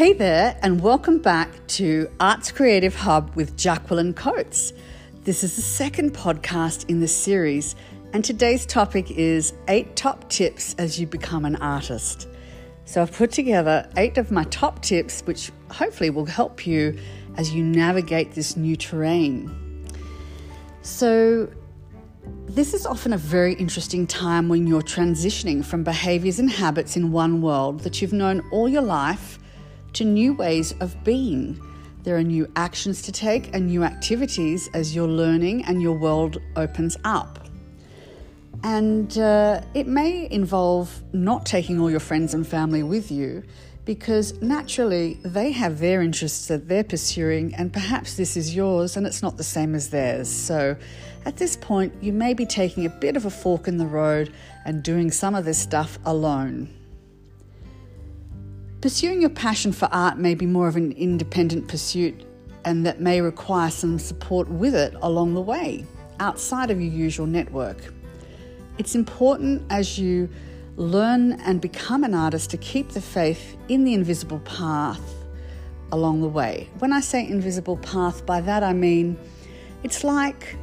Hey there, and welcome back to Arts Creative Hub with Jacqueline Coates. This is the second podcast in the series, and today's topic is eight top tips as you become an artist. So, I've put together eight of my top tips, which hopefully will help you as you navigate this new terrain. So, this is often a very interesting time when you're transitioning from behaviors and habits in one world that you've known all your life to new ways of being. There are new actions to take and new activities as you're learning and your world opens up. And uh, it may involve not taking all your friends and family with you because naturally they have their interests that they're pursuing, and perhaps this is yours and it's not the same as theirs. So at this point, you may be taking a bit of a fork in the road and doing some of this stuff alone. Pursuing your passion for art may be more of an independent pursuit and that may require some support with it along the way, outside of your usual network. It's important as you learn and become an artist to keep the faith in the invisible path along the way. When I say invisible path, by that I mean it's like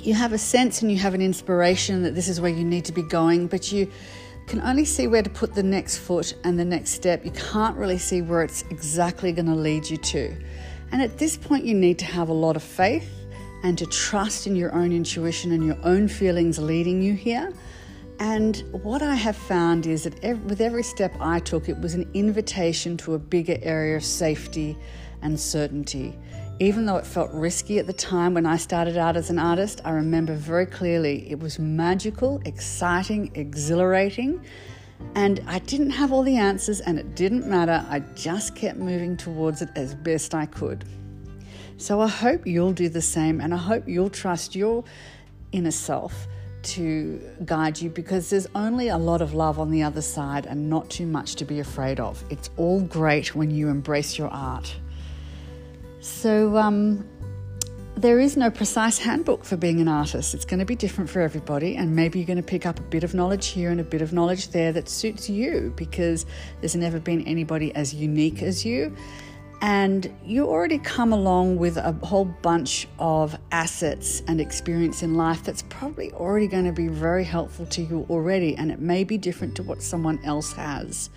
you have a sense and you have an inspiration that this is where you need to be going, but you can only see where to put the next foot and the next step. You can't really see where it's exactly going to lead you to. And at this point, you need to have a lot of faith and to trust in your own intuition and your own feelings leading you here. And what I have found is that every, with every step I took, it was an invitation to a bigger area of safety and certainty. Even though it felt risky at the time when I started out as an artist, I remember very clearly it was magical, exciting, exhilarating. And I didn't have all the answers, and it didn't matter. I just kept moving towards it as best I could. So I hope you'll do the same, and I hope you'll trust your inner self to guide you because there's only a lot of love on the other side and not too much to be afraid of. It's all great when you embrace your art. So, um, there is no precise handbook for being an artist. It's going to be different for everybody, and maybe you're going to pick up a bit of knowledge here and a bit of knowledge there that suits you because there's never been anybody as unique as you. And you already come along with a whole bunch of assets and experience in life that's probably already going to be very helpful to you already, and it may be different to what someone else has.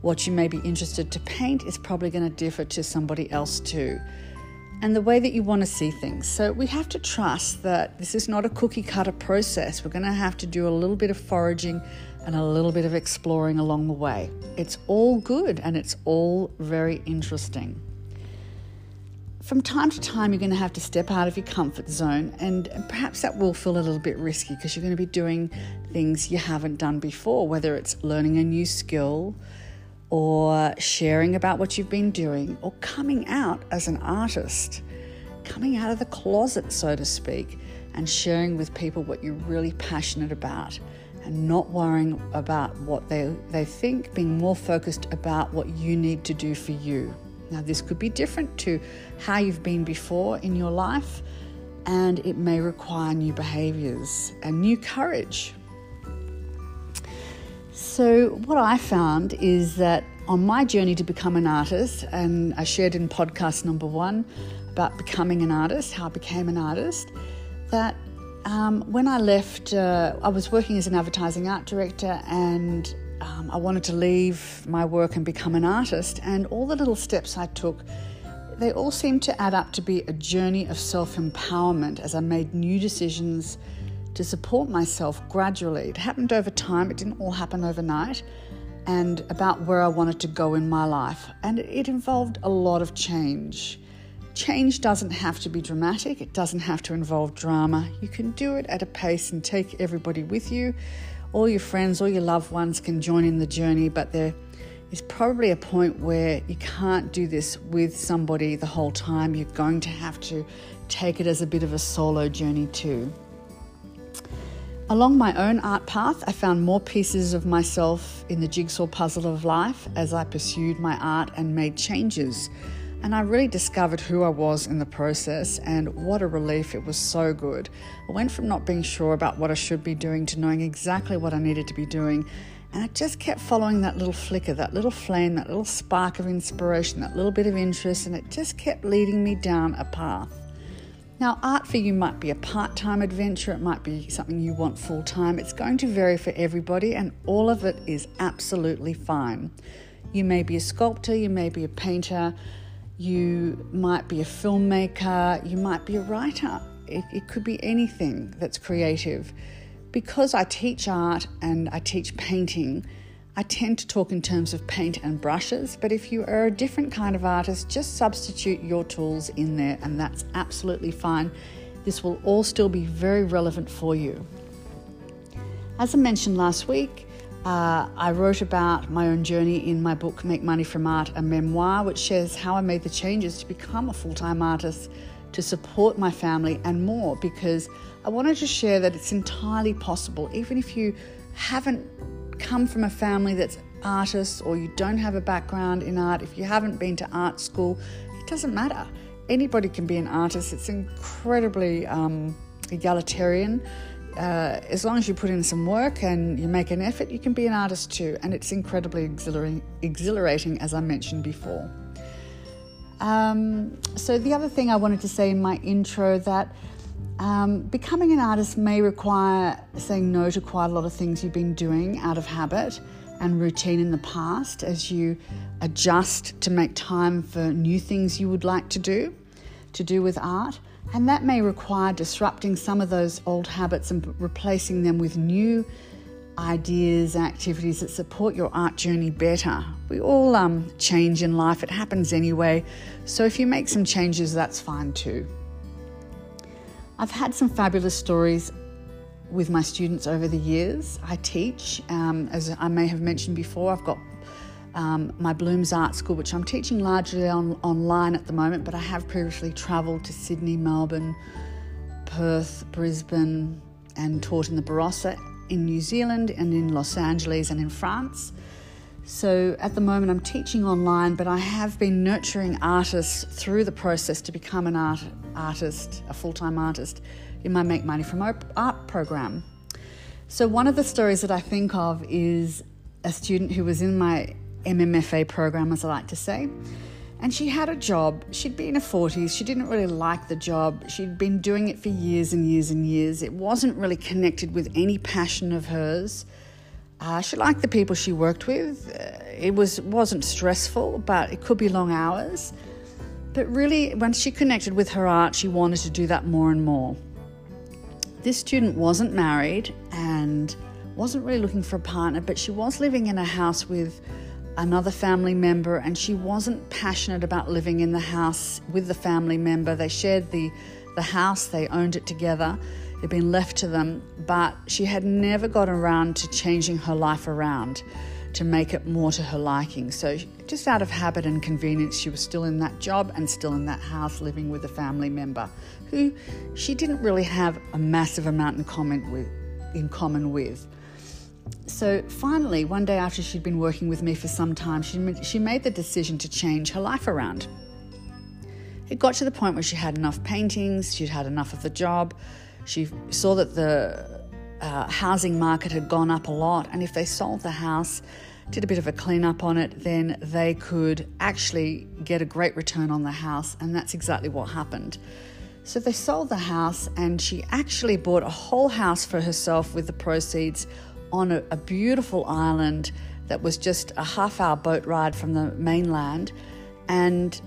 What you may be interested to paint is probably going to differ to somebody else too and the way that you want to see things. So we have to trust that this is not a cookie cutter process. We're going to have to do a little bit of foraging and a little bit of exploring along the way. It's all good and it's all very interesting. From time to time, you're going to have to step out of your comfort zone, and perhaps that will feel a little bit risky because you're going to be doing things you haven't done before, whether it's learning a new skill, or sharing about what you've been doing, or coming out as an artist, coming out of the closet, so to speak, and sharing with people what you're really passionate about and not worrying about what they, they think, being more focused about what you need to do for you. Now, this could be different to how you've been before in your life, and it may require new behaviors and new courage. So, what I found is that on my journey to become an artist, and I shared in podcast number one about becoming an artist, how I became an artist, that um, when I left, uh, I was working as an advertising art director and um, I wanted to leave my work and become an artist. And all the little steps I took, they all seemed to add up to be a journey of self empowerment as I made new decisions to support myself gradually. It happened over time, it didn't all happen overnight, and about where I wanted to go in my life. And it involved a lot of change. Change doesn't have to be dramatic, it doesn't have to involve drama. You can do it at a pace and take everybody with you. All your friends, all your loved ones can join in the journey, but there is probably a point where you can't do this with somebody the whole time. You're going to have to take it as a bit of a solo journey too. Along my own art path, I found more pieces of myself in the jigsaw puzzle of life as I pursued my art and made changes. And I really discovered who I was in the process, and what a relief it was so good. I went from not being sure about what I should be doing to knowing exactly what I needed to be doing, And I just kept following that little flicker, that little flame, that little spark of inspiration, that little bit of interest, and it just kept leading me down a path. Now, art for you might be a part time adventure, it might be something you want full time. It's going to vary for everybody, and all of it is absolutely fine. You may be a sculptor, you may be a painter, you might be a filmmaker, you might be a writer. It, it could be anything that's creative. Because I teach art and I teach painting, I tend to talk in terms of paint and brushes, but if you are a different kind of artist, just substitute your tools in there, and that's absolutely fine. This will all still be very relevant for you. As I mentioned last week, uh, I wrote about my own journey in my book, Make Money from Art, a memoir, which shares how I made the changes to become a full time artist, to support my family, and more, because I wanted to share that it's entirely possible, even if you haven't come from a family that's artists or you don't have a background in art, if you haven't been to art school, it doesn't matter. Anybody can be an artist. It's incredibly um, egalitarian. Uh, as long as you put in some work and you make an effort, you can be an artist too. And it's incredibly exhilarating, exhilarating as I mentioned before. Um, so the other thing I wanted to say in my intro that um, becoming an artist may require saying no to quite a lot of things you've been doing out of habit and routine in the past as you adjust to make time for new things you would like to do, to do with art. And that may require disrupting some of those old habits and replacing them with new ideas, activities that support your art journey better. We all um, change in life, it happens anyway. So if you make some changes, that's fine too. I've had some fabulous stories with my students over the years. I teach, um, as I may have mentioned before, I've got um, my Blooms Art School, which I'm teaching largely on, online at the moment, but I have previously travelled to Sydney, Melbourne, Perth, Brisbane, and taught in the Barossa in New Zealand and in Los Angeles and in France. So at the moment, I'm teaching online, but I have been nurturing artists through the process to become an art, artist, a full time artist, in my Make Money from Art program. So, one of the stories that I think of is a student who was in my MMFA program, as I like to say. And she had a job. She'd be in her 40s. She didn't really like the job. She'd been doing it for years and years and years. It wasn't really connected with any passion of hers. Uh, she liked the people she worked with. Uh, it was wasn't stressful, but it could be long hours. But really, once she connected with her art, she wanted to do that more and more. This student wasn't married and wasn't really looking for a partner, but she was living in a house with another family member, and she wasn't passionate about living in the house with the family member. They shared the the house; they owned it together it had been left to them, but she had never got around to changing her life around to make it more to her liking. So, just out of habit and convenience, she was still in that job and still in that house living with a family member who she didn't really have a massive amount in common with. In common with. So finally, one day after she'd been working with me for some time, she, she made the decision to change her life around. It got to the point where she had enough paintings, she'd had enough of the job, she saw that the uh, housing market had gone up a lot, and if they sold the house, did a bit of a clean up on it, then they could actually get a great return on the house, and that's exactly what happened. So they sold the house, and she actually bought a whole house for herself with the proceeds on a, a beautiful island that was just a half hour boat ride from the mainland. And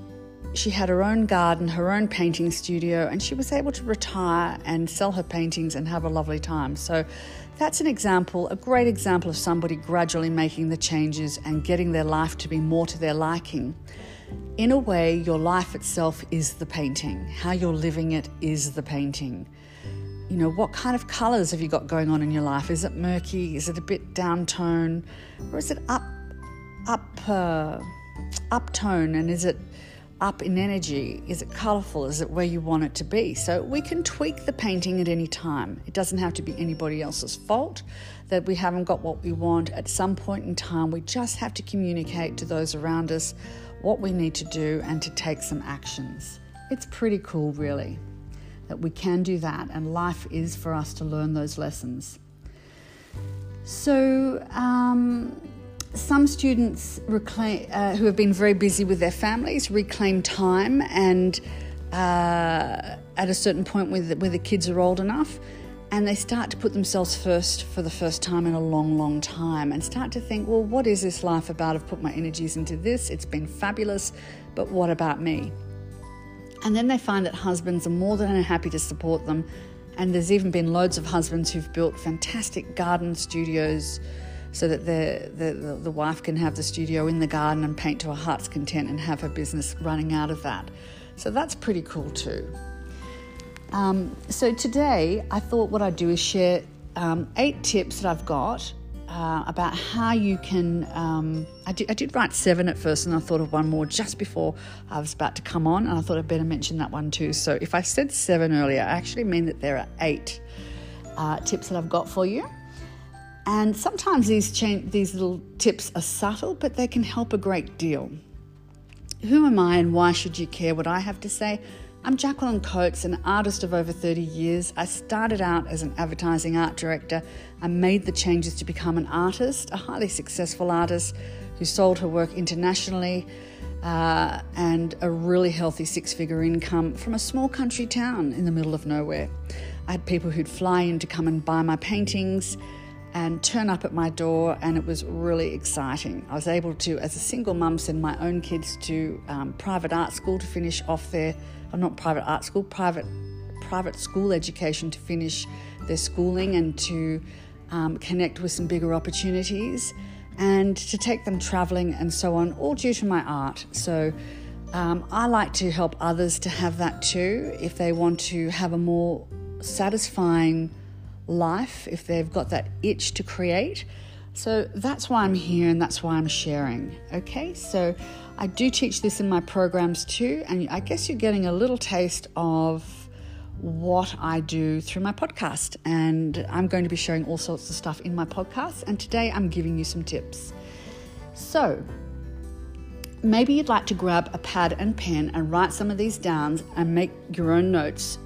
she had her own garden, her own painting studio, and she was able to retire and sell her paintings and have a lovely time. So that's an example, a great example of somebody gradually making the changes and getting their life to be more to their liking. In a way, your life itself is the painting. How you're living it is the painting. You know, what kind of colours have you got going on in your life? Is it murky? Is it a bit downtone? Or is it up, up, uh, uptone? And is it up in energy? Is it colourful? Is it where you want it to be? So we can tweak the painting at any time. It doesn't have to be anybody else's fault that we haven't got what we want. At some point in time, we just have to communicate to those around us what we need to do and to take some actions. It's pretty cool, really, that we can do that, and life is for us to learn those lessons. So, um, some students reclaim, uh, who have been very busy with their families reclaim time and uh, at a certain point where the, where the kids are old enough and they start to put themselves first for the first time in a long, long time and start to think, well, what is this life about? I've put my energies into this, it's been fabulous, but what about me? And then they find that husbands are more than happy to support them. And there's even been loads of husbands who've built fantastic garden studios so that the, the, the wife can have the studio in the garden and paint to her heart's content and have her business running out of that. So that's pretty cool too. Um, so today, I thought what I'd do is share um, eight tips that I've got uh, about how you can. Um, I, did, I, did, write seven at first, and I thought of one more just before I was about to come on, and I thought I'd better mention that one too. So if I said seven earlier, I actually mean that there are eight uh, tips that I've got for you. And sometimes these these little tips are subtle, but they can help a great deal. Who am I, and why should you care what I have to say? I'm Jacqueline Coates, an artist of over 30 years. I started out as an advertising art director and made the changes to become an artist, a highly successful artist who sold her work internationally uh, and a really healthy six figure income from a small country town in the middle of nowhere. I had people who'd fly in to come and buy my paintings and turn up at my door, and it was really exciting. I was able to, as a single mum, send my own kids to um, private art school to finish off their uh, not private art school, private private school education to finish their schooling and to um, connect with some bigger opportunities and to take them traveling and so on, all due to my art. So um, I like to help others to have that too if they want to have a more satisfying life, if they've got that itch to create. So that's why I'm here and that's why I'm sharing. Okay, so I do teach this in my programs too, and I guess you're getting a little taste of what I do through my podcast. And I'm going to be sharing all sorts of stuff in my podcast, and today I'm giving you some tips. So, maybe you'd like to grab a pad and pen and write some of these down and make your own notes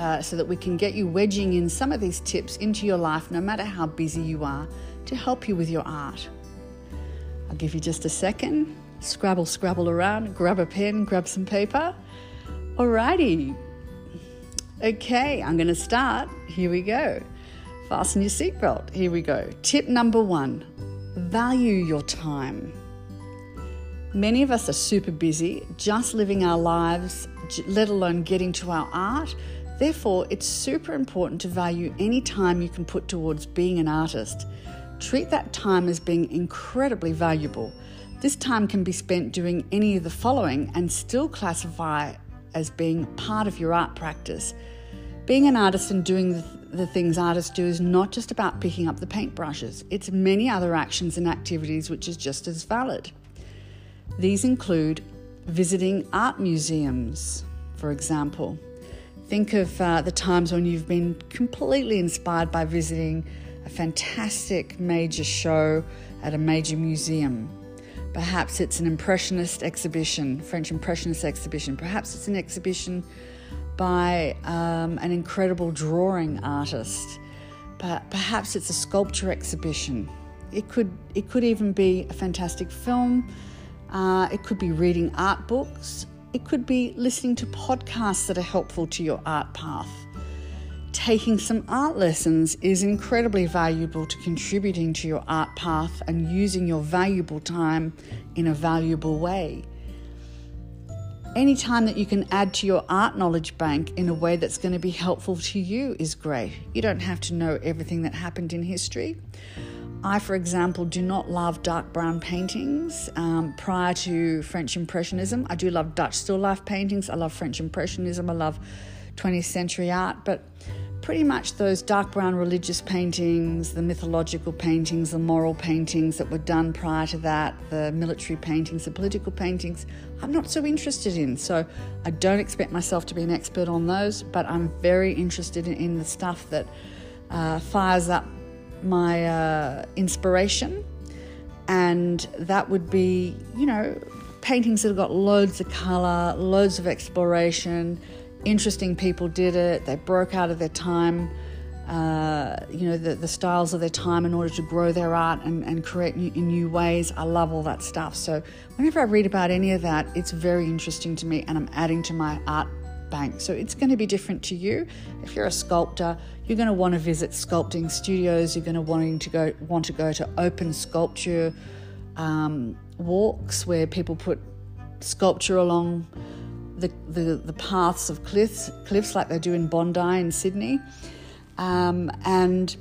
uh, so that we can get you wedging in some of these tips into your life, no matter how busy you are, to help you with your art. I'll give you just a second scrabble, scrabble around, grab a pen, grab some paper. Alrighty. Okay, I'm going to start. Here we go. Fasten your seatbelt. Here we go. Tip number one value your time. Many of us are super busy, just living our lives, let alone getting to our art. Therefore, it's super important to value any time you can put towards being an artist. Treat that time as being incredibly valuable. This time can be spent doing any of the following and still classify as being part of your art practice. Being an artist and doing the, the things artists do is not just about picking up the paintbrushes, it's many other actions and activities which is just as valid. These include visiting art museums, for example. Think of uh, the times when you've been completely inspired by visiting a fantastic major show at a major museum Perhaps it's an Impressionist exhibition, French Impressionist exhibition. Perhaps it's an exhibition by um, an incredible drawing artist. Perhaps it's a sculpture exhibition. It could, it could even be a fantastic film. Uh, it could be reading art books. It could be listening to podcasts that are helpful to your art path taking some art lessons is incredibly valuable to contributing to your art path and using your valuable time in a valuable way. Any time that you can add to your art knowledge bank in a way that's going to be helpful to you is great. You don't have to know everything that happened in history. I, for example, do not love dark brown paintings um, prior to French Impressionism. I do love Dutch still life paintings. I love French Impressionism. I love 20th century art, but pretty much those dark brown religious paintings, the mythological paintings, the moral paintings that were done prior to that, the military paintings, the political paintings, I'm not so interested in. So I don't expect myself to be an expert on those, but I'm very interested in, in the stuff that uh, fires up my uh, inspiration. And that would be, you know, paintings that have got loads of colour, loads of exploration interesting people did it. They broke out of their time uh, you know, the, the styles of their time in order to grow their art and, and create new, in new ways. I love all that stuff. So whenever I read about any of that, it's very interesting to me and I'm adding to my art bank. So it's going to be different to you. If you're a sculptor, you're going to want to visit sculpting studios. You're going to wanting to go want to go to open sculpture um, walks where people put sculpture along the, the, the paths of cliffs, cliffs like they do in Bondi in Sydney. Um, and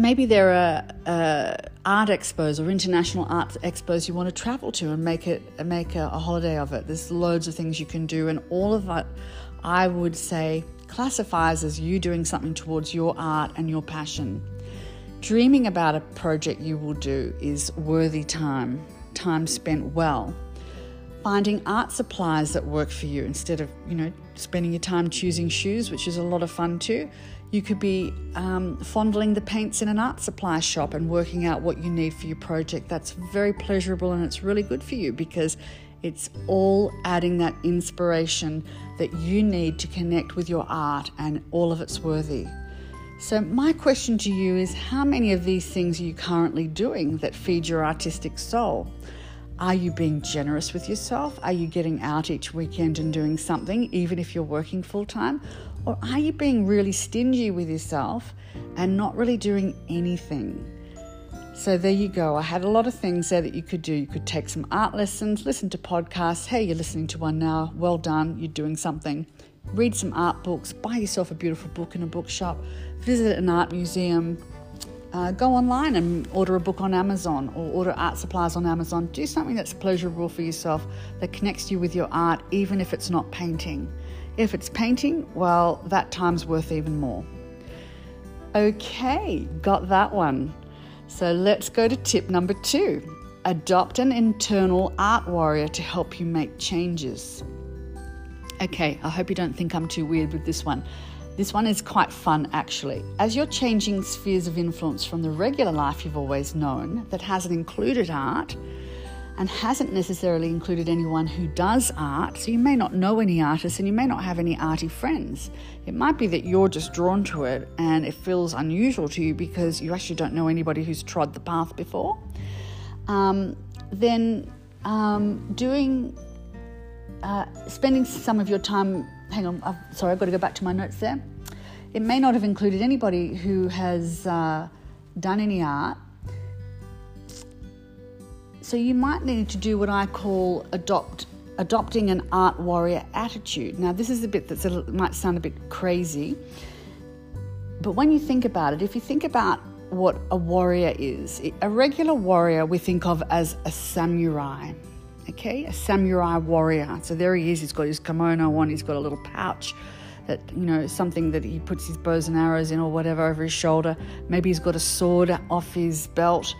maybe there are uh, art expos or international art expos you want to travel to and make it make a, a, holiday of it. There's loads of things you can do, and all of that, I would say, classifies as you doing something towards your art and your passion. Dreaming about a project you will do is worthy time, time spent well. Finding art supplies that work for you instead of, you know, spending your time choosing shoes, which is a lot of fun too. You could be um, fondling the paints in an art supply shop and working out what you need for your project. That's very pleasurable and it's really good for you because it's all adding that inspiration that you need to connect with your art, and all of it's worthy. So, my question to you is how many of these things are you currently doing that feed your artistic soul? Are you being generous with yourself? Are you getting out each weekend and doing something, even if you're working full time? Or are you being really stingy with yourself and not really doing anything? So there you go. I had a lot of things there that you could do. You could take some art lessons, listen to podcasts. Hey, you're listening to one now. Well done. You're doing something. Read some art books. Buy yourself a beautiful book in a bookshop. Visit an art museum. Uh, go online and order a book on Amazon or order art supplies on Amazon. Do something that's pleasurable for yourself that connects you with your art, even if it's not painting. If it's painting, well, that time's worth even more. Okay, got that one. So let's go to tip number two adopt an internal art warrior to help you make changes. Okay, I hope you don't think I'm too weird with this one. This one is quite fun actually. As you're changing spheres of influence from the regular life you've always known that hasn't included art, and hasn't necessarily included anyone who does art, so you may not know any artists and you may not have any arty friends. It might be that you're just drawn to it and it feels unusual to you because you actually don't know anybody who's trod the path before. Um, then um, doing, uh, spending some of your time, hang on, I've, sorry, I've got to go back to my notes there. It may not have included anybody who has uh, done any art so you might need to do what I call adopt adopting an art warrior attitude. Now this is a bit that might sound a bit crazy, but when you think about it, if you think about what a warrior is, a regular warrior we think of as a samurai. Okay, a samurai warrior. So there he is. He's got his kimono on. He's got a little pouch that you know something that he puts his bows and arrows in or whatever over his shoulder. Maybe he's got a sword off his belt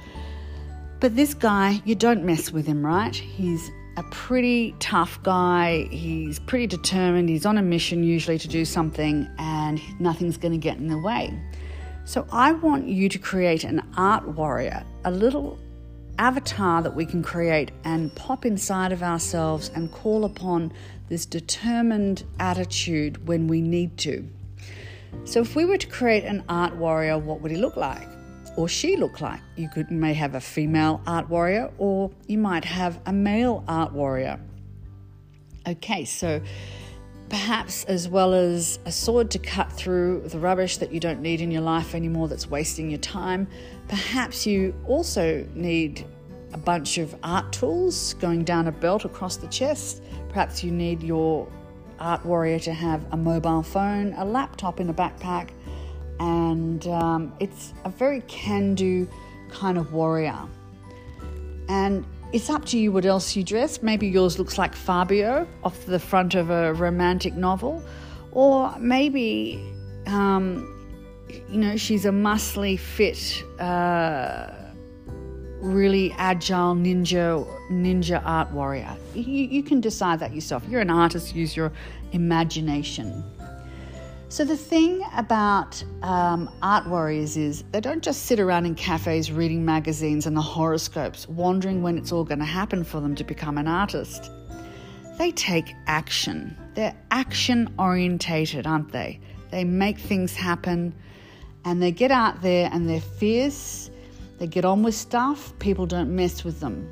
but this guy, you don't mess with him, right? He's a pretty tough guy. He's pretty determined. He's on a mission usually to do something, and nothing's going to get in the way. So, I want you to create an art warrior, a little avatar that we can create and pop inside of ourselves and call upon this determined attitude when we need to. So, if we were to create an art warrior, what would he look like? Or she look like? You could may have a female art warrior or you might have a male art warrior. Okay, so perhaps as well as a sword to cut through the rubbish that you don't need in your life anymore that's wasting your time, perhaps you also need a bunch of art tools going down a belt across the chest. Perhaps you need your art warrior to have a mobile phone, a laptop in a backpack, and um, it's a very can do kind of warrior. And it's up to you what else you dress. Maybe yours looks like Fabio off the front of a romantic novel, or maybe, um, you know, she's a muscly, fit, uh, really agile ninja ninja art warrior. You, you can decide that yourself. You're an artist. Use your imagination. So, the thing about um, art warriors is they don't just sit around in cafes reading magazines and the horoscopes, wondering when it's all going to happen for them to become an artist. They take action. They're action orientated, aren't they? they make things happen, and they get out there and they're fierce. They get on with stuff, people don't mess with them.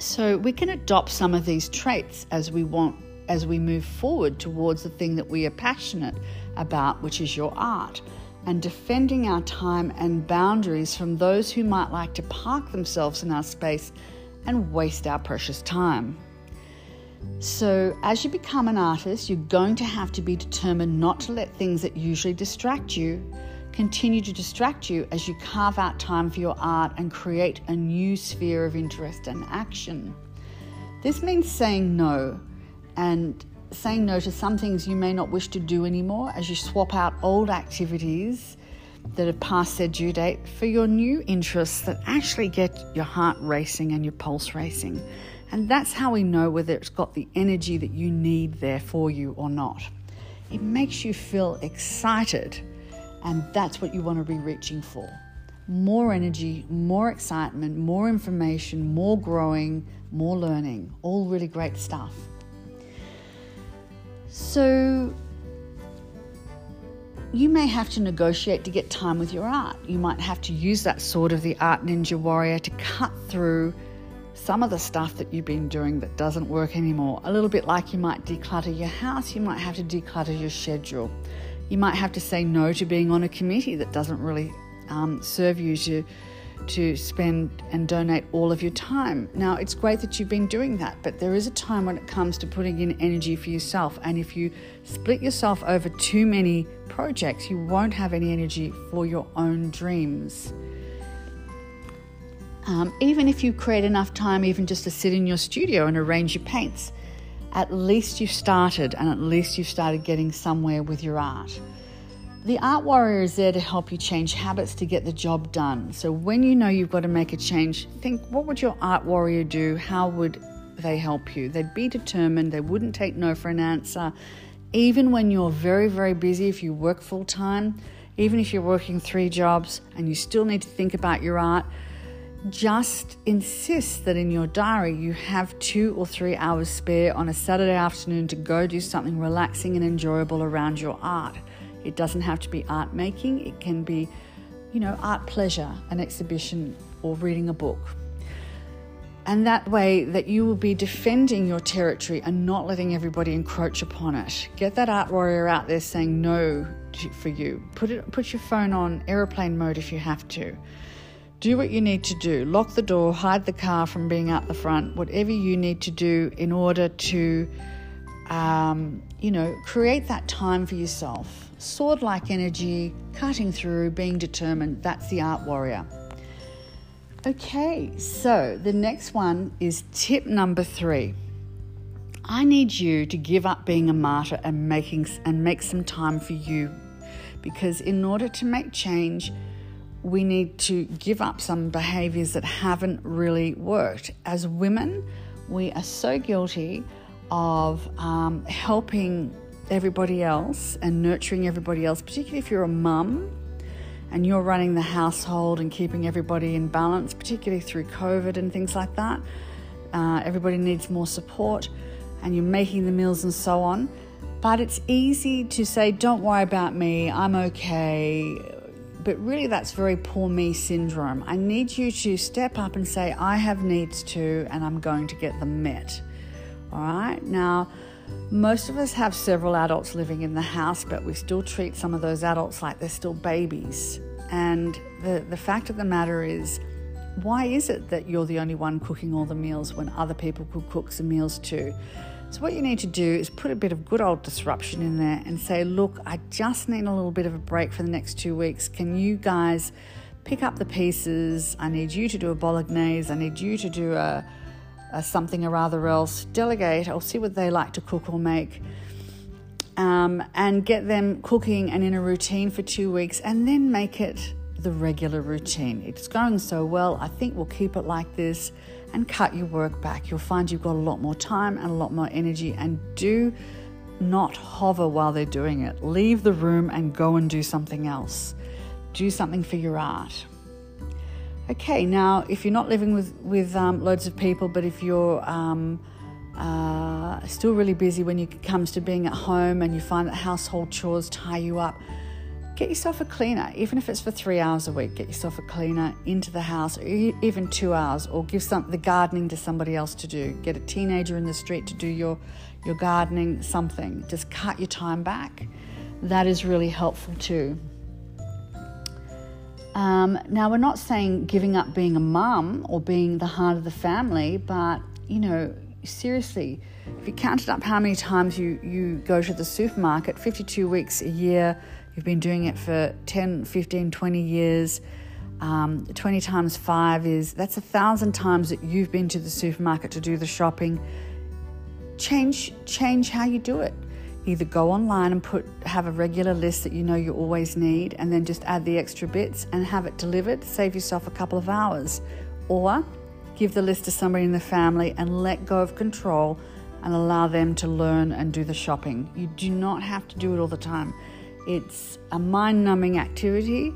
So we can adopt some of these traits as we want as we move forward towards the thing that we are passionate about, which is your art, and defending our time and boundaries from those who might like to park themselves in our space and waste our precious time. So, as you become an artist, you're going to have to be determined not to let things that usually distract you continue to distract you as you carve out time for your art and create a new sphere of interest and action. This means saying no and saying no to some things you may not wish to do anymore as you swap out old activities that have passed their due date for your new interests that actually get your heart racing and your pulse racing. And that's how we know whether it's got the energy that you need there for you or not. It makes you feel excited, and that's what you want to be reaching for. More energy, more excitement, more information, more growing, more learning. All really great stuff. So, you may have to negotiate to get time with your art. You might have to use that sword of the art ninja warrior to cut through some of the stuff that you've been doing that doesn't work anymore. A little bit like you might declutter your house, you might have to declutter your schedule. You might have to say no to being on a committee that doesn't really um, serve you to to spend and donate all of your time. Now, it's great that you've been doing that, but there is a time when it comes to putting in energy for yourself. And if you split yourself over too many projects, you won't have any energy for your own dreams. Um, even if you create enough time, even just to sit in your studio and arrange your paints, at least you've started and at least you've started getting somewhere with your art. The Art Warrior is there to help you change habits to get the job done. So when you know you've got to make a change, think what would your Art Warrior do? How would they help you? They'd be determined, they wouldn't take no for an answer. Even when you're very, very busy, if you work full time, even if you're working three jobs and you still need to think about your art, just insist that in your diary you have two or three hours spare on a Saturday afternoon to go do something relaxing and enjoyable around your art. It doesn't have to be art making, it can be, you know, art pleasure, an exhibition, or reading a book. And that way that you will be defending your territory and not letting everybody encroach upon it. Get that art warrior out there saying no for you. Put it put your phone on aeroplane mode if you have to. Do what you need to do. Lock the door, hide the car from being out the front, whatever you need to do in order to um, you know, create that time for yourself sword like energy, cutting through, being determined. That's the art warrior. Okay, so the next one is tip number three. I need you to give up being a martyr and making and make some time for you. Because in order to make change, we need to give up some behaviors that haven't really worked. As women, we are so guilty of um, helping everybody else and nurturing everybody else, particularly if you're a mum and you're running the household and keeping everybody in balance, particularly through COVID and things like that. Uh, everybody needs more support and you're making the meals and so on. But it's easy to say, don't worry about me, I'm okay. But really, that's very poor me syndrome. I need you to step up and say, I have needs too, and I'm going to get them met. All right? Now, most of us have several adults living in the house, but we still treat some of those adults like they're still babies. And the, the fact of the matter is, why is it that you're the only one cooking all the meals when other people could cook some meals too? So, what you need to do is put a bit of good old disruption in there and say, Look, I just need a little bit of a break for the next two weeks. Can you guys pick up the pieces? I need you to do a bolognese. I need you to do a uh, something or other else, delegate or see what they like to cook or make. Um, and get them cooking and in a routine for two weeks, and then make it the regular routine. It's going so well, I think we'll keep it like this and cut your work back. You'll find you've got a lot more time and a lot more energy, and do not hover while they're doing it. Leave the room and go and do something else. Do something for your art. Okay, now if you're not living with with um, loads of people, but if you're um, uh, still really busy when it comes to being at home and you find that household chores tie you up, get yourself a cleaner, even if it's for three hours a week. Get yourself a cleaner into the house, even two hours, or give some the gardening to somebody else to do. Get a teenager in the street to do your your gardening, something. Just cut your time back. That is really helpful too. Um, now, we're not saying giving up being a mum or being the heart of the family, but you know, seriously, if you counted up how many times you, you go to the supermarket, 52 weeks a year, you've been doing it for 10, 15, 20 years. Um, 20 times 5 is that's a thousand times that you've been to the supermarket to do the shopping. Change, change how you do it either go online and put have a regular list that you know you always need and then just add the extra bits and have it delivered save yourself a couple of hours. Or give the list to somebody in the family and let go of control and allow them to learn and do the shopping. You do not have to do it all the time. It's a mind-numbing activity.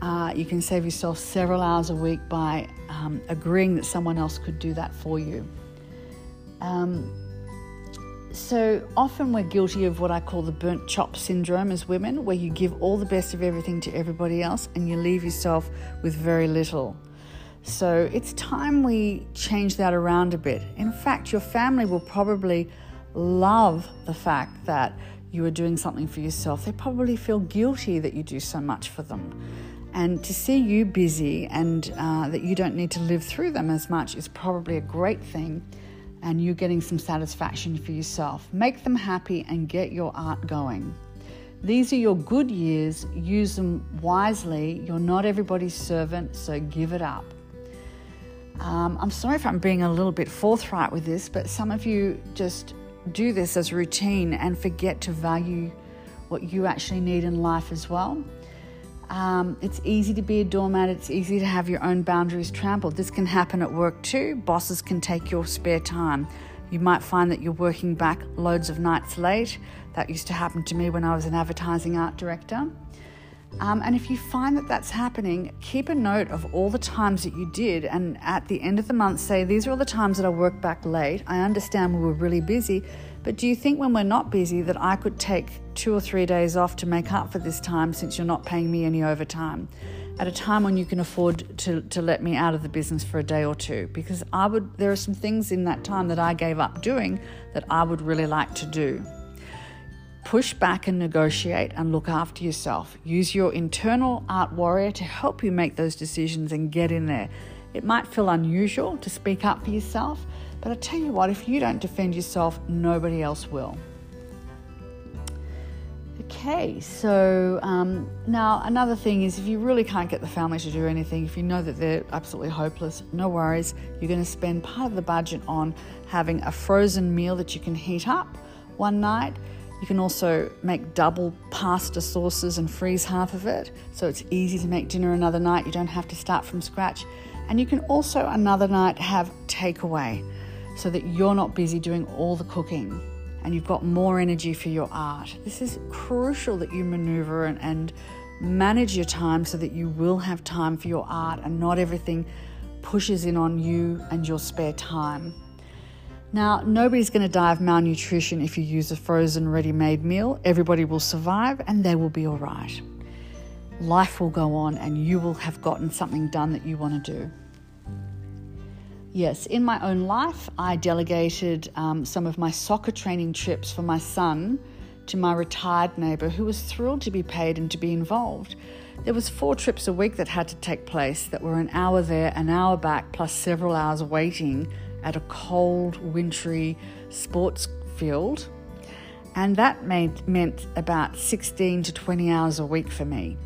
Uh, you can save yourself several hours a week by um, agreeing that someone else could do that for you. Um, so often we're guilty of what I call the burnt chop syndrome as women, where you give all the best of everything to everybody else and you leave yourself with very little. So it's time we change that around a bit. In fact, your family will probably love the fact that you are doing something for yourself. They probably feel guilty that you do so much for them. And to see you busy and uh, that you don't need to live through them as much is probably a great thing and you're getting some satisfaction for yourself. Make them happy and get your art going. These are your good years, use them wisely. You're not everybody's servant, so give it up. Um, I'm sorry if I'm being a little bit forthright with this, but some of you just do this as a routine and forget to value what you actually need in life as well. Um, it's easy to be a doormat, it's easy to have your own boundaries trampled. This can happen at work too. Bosses can take your spare time. You might find that you're working back loads of nights late. That used to happen to me when I was an advertising art director. Um, and if you find that that's happening, keep a note of all the times that you did, and at the end of the month, say, These are all the times that I worked back late. I understand we were really busy, but do you think when we're not busy that I could take two or three days off to make up for this time since you're not paying me any overtime? At a time when you can afford to, to let me out of the business for a day or two, because I would there are some things in that time that I gave up doing that I would really like to do. Push back and negotiate and look after yourself. Use your internal art warrior to help you make those decisions and get in there. It might feel unusual to speak up for yourself, but I tell you what, if you don't defend yourself, nobody else will. Okay, so um, now another thing is if you really can't get the family to do anything, if you know that they're absolutely hopeless, no worries. You're going to spend part of the budget on having a frozen meal that you can heat up one night. You can also make double pasta sauces and freeze half of it, so it's easy to make dinner another night. You don't have to start from scratch. And you can also another night have takeaway so that you're not busy doing all the cooking and you've got more energy for your art. This is crucial that you maneuver and, and manage your time so that you will have time for your art and not everything pushes in on you and your spare time. Now, nobody's going to die of malnutrition if you use a frozen ready made meal. Everybody will survive and they will be all right. Life will go on and you will have gotten something done that you want to do. Yes, in my own life, I delegated um, some of my soccer training trips for my son to my retired neighbour who was thrilled to be paid and to be involved. There was four trips a week that had to take place that were an hour there, an hour back, plus several hours waiting at a cold, wintry sports field. And that made, meant about 16 to 20 hours a week for me.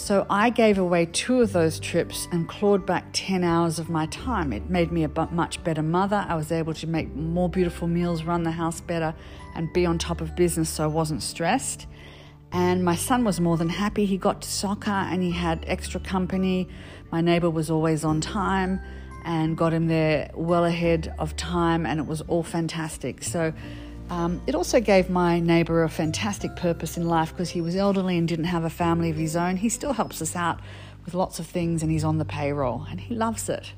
So I gave away two of those trips and clawed back 10 hours of my time. It made me a much better mother. I was able to make more beautiful meals, run the house better, and be on top of business so I wasn't stressed. And my son was more than happy. He got to soccer and he had extra company. My neighbor was always on time and got him there well ahead of time, and it was all fantastic. So um, it also gave my neighbour a fantastic purpose in life because he was elderly and didn't have a family of his own. He still helps us out with lots of things and he's on the payroll and he loves it.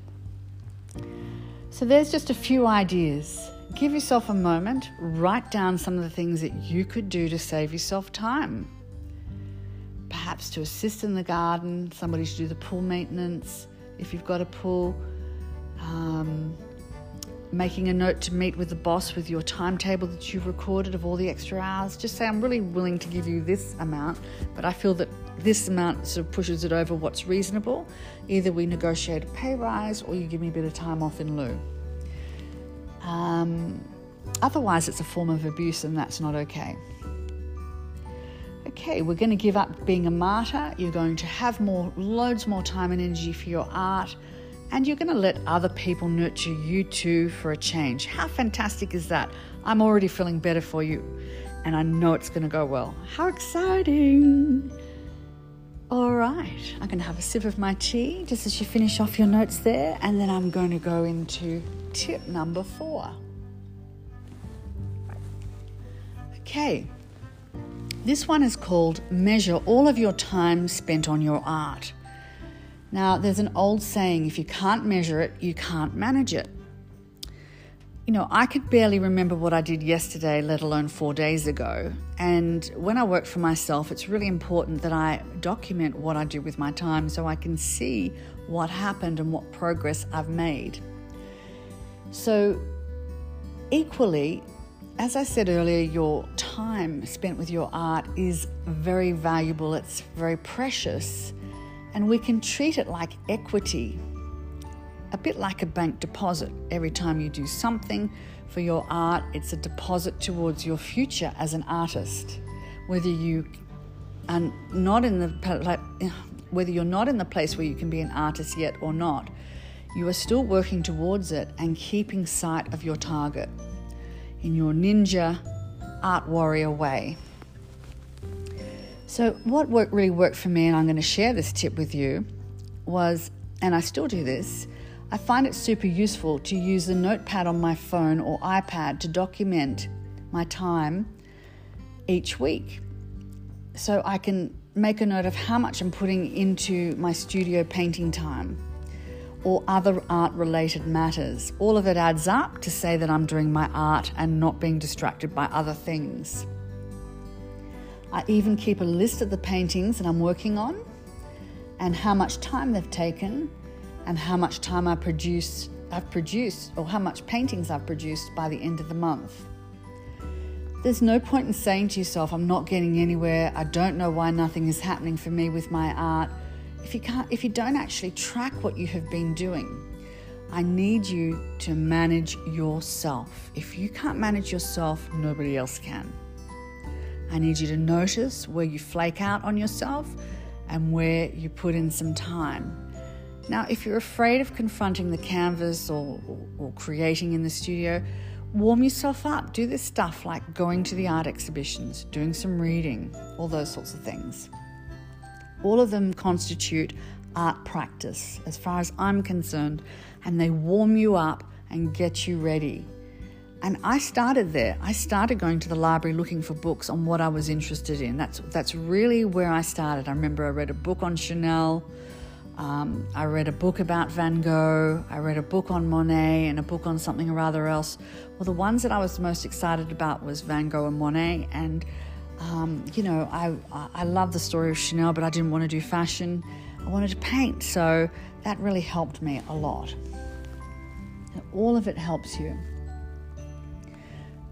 So there's just a few ideas. give yourself a moment, write down some of the things that you could do to save yourself time. Perhaps to assist in the garden, somebody to do the pool maintenance if you've got a pool. Um, making a note to meet with the boss with your timetable that you've recorded of all the extra hours. Just say, I'm really willing to give you this amount, but I feel that this amount sort of pushes it over what's reasonable. Either we negotiate a pay rise or you give me a bit of time off in lieu. Um, otherwise, it's a form of abuse and that's not okay. Okay, we're going to give up being a martyr. You're going to have more, loads more time and energy for your art and you're going to let other people nurture you too for a change. How fantastic is that? I'm already feeling better for you, and I know it's going to go well. How exciting! All right, I'm going to have a sip of my tea just as you finish off your notes there, and then I'm going to go into tip number four. Okay, this one is called Measure All of Your Time Spent on Your Art. Now, there's an old saying if you can't measure it, you can't manage it. You know, I could barely remember what I did yesterday, let alone four days ago. And when I work for myself, it's really important that I document what I do with my time so I can see what happened and what progress I've made. So, equally, as I said earlier, your time spent with your art is very valuable, it's very precious and we can treat it like equity, a bit like a bank deposit. Every time you do something for your art, it's a deposit towards your future as an artist. Whether you are not in the whether you're not in the place where you can be an artist yet or not, you are still working towards it and keeping sight of your target in your ninja art warrior way. So, what worked really worked for me, and I'm going to share this tip with you, was, and I still do this, I find it super useful to use the notepad on my phone or iPad to document my time each week. So I can make a note of how much I'm putting into my studio painting time or other art related matters. All of it adds up to say that I'm doing my art and not being distracted by other things. I even keep a list of the paintings that I'm working on and how much time they've taken and how much time I produce I've produced or how much paintings I've produced by the end of the month. There's no point in saying to yourself, I'm not getting anywhere, I don't know why nothing is happening for me with my art. If you can't if you don't actually track what you have been doing, I need you to manage yourself. If you can't manage yourself, nobody else can. I need you to notice where you flake out on yourself and where you put in some time. Now, if you're afraid of confronting the canvas or, or, creating in the studio, warm yourself up. Do this stuff like going to the art exhibitions, doing some reading, all those sorts of things. All of them constitute art practice, as far as I'm concerned, and they warm you up and get you ready. And I started there. I started going to the library looking for books on what I was interested in. That's that's really where I started. I remember I read a book on Chanel. Um, I read a book about Van Gogh. I read a book on Monet and a book on something or other else. Well, the ones that I was most excited about was Van Gogh and Monet. And um, you know, I I love the story of Chanel, but I didn't want to do fashion. I wanted to paint, so that really helped me a lot. All of it helps you.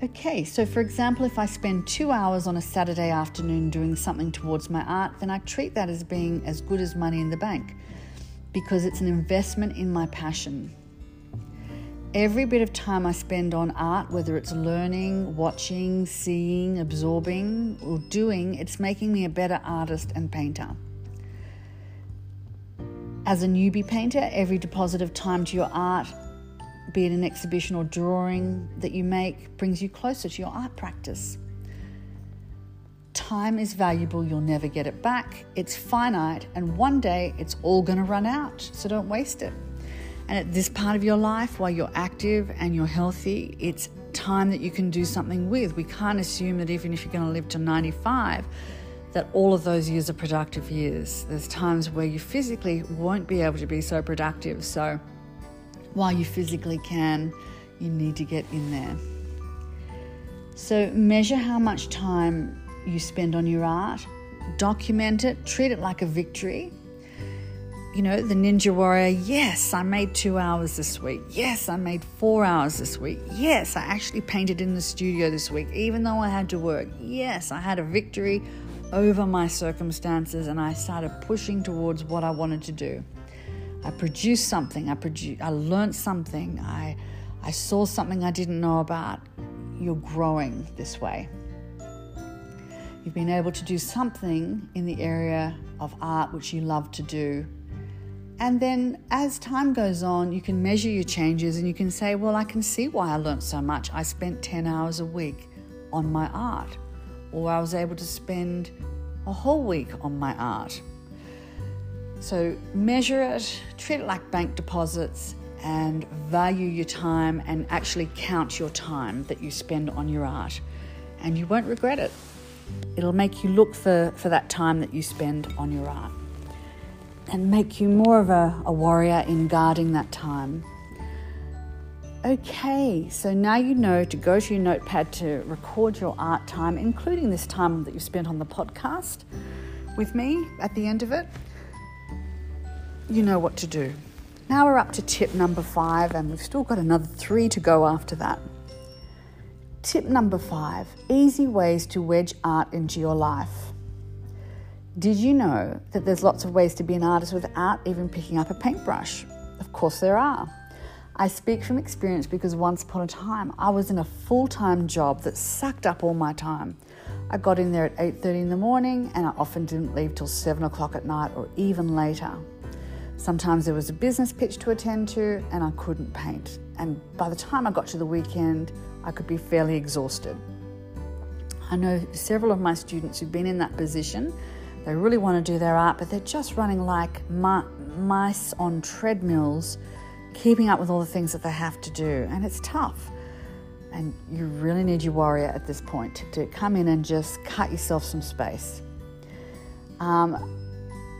Okay, so for example, if I spend two hours on a Saturday afternoon doing something towards my art, then I treat that as being as good as money in the bank because it's an investment in my passion. Every bit of time I spend on art, whether it's learning, watching, seeing, absorbing, or doing, it's making me a better artist and painter. As a newbie painter, every deposit of time to your art be it an exhibition or drawing mm. that you make, brings you closer to your art practice. Time is valuable, you'll never get it back. It's finite, and one day it's all going to run out, so don't waste it. And at this part of your life, while you're active and you're healthy, it's time that you can do something with. We can't assume that even if you're going to live to 95, that all of those years are productive years. There's times where you physically won't be able to be so productive. So while you physically can, you need to get in there. So measure how much time you spend on your art, document it, treat it like a victory. You know, the Ninja Warrior, yes, I made two hours this week. Yes, I made four hours this week. Yes, I actually painted in the studio this week, even though I had to work. Yes, I had a victory over my circumstances and I started pushing towards what I wanted to do. I produced something, I produced I learned something, I I saw something I didn't know about. You're growing this way. You've been able to do something in the area of art which you love to do. And then as time goes on, you can measure your changes and you can say, Well, I can see why I learned so much. I spent 10 hours a week on my art, or I was able to spend a whole week on my art. So measure it, treat it like bank deposits, and value your time and actually count your time that you spend on your art. And you won't regret it. It'll make you look for, for that time that you spend on your art and make you more of a, a warrior in guarding that time. Okay, so now you know to go to your notepad to record your art time, including this time that you spent on the podcast with me at the end of it. You know what to do. Now we're up to tip number five, and we've still got another three to go after that. Tip number five easy ways to wedge art into your life. Did you know that there's lots of ways to be an artist without even picking up a paintbrush? Of course, there are. I speak from experience because once upon a time I was in a full-time job that sucked up all my time. I got in there at 8:30 in the morning and I often didn't leave till 7 o'clock at night or even later. Sometimes there was a business pitch to attend to and I couldn't paint. And by the time I got to the weekend, I could be fairly exhausted. I know several of my students who've been in that position. They really want to do their art, but they're just running like mice on treadmills, keeping up with all the things that they have to do. And it's tough. And you really need your warrior at this point to come in and just cut yourself some space. Um,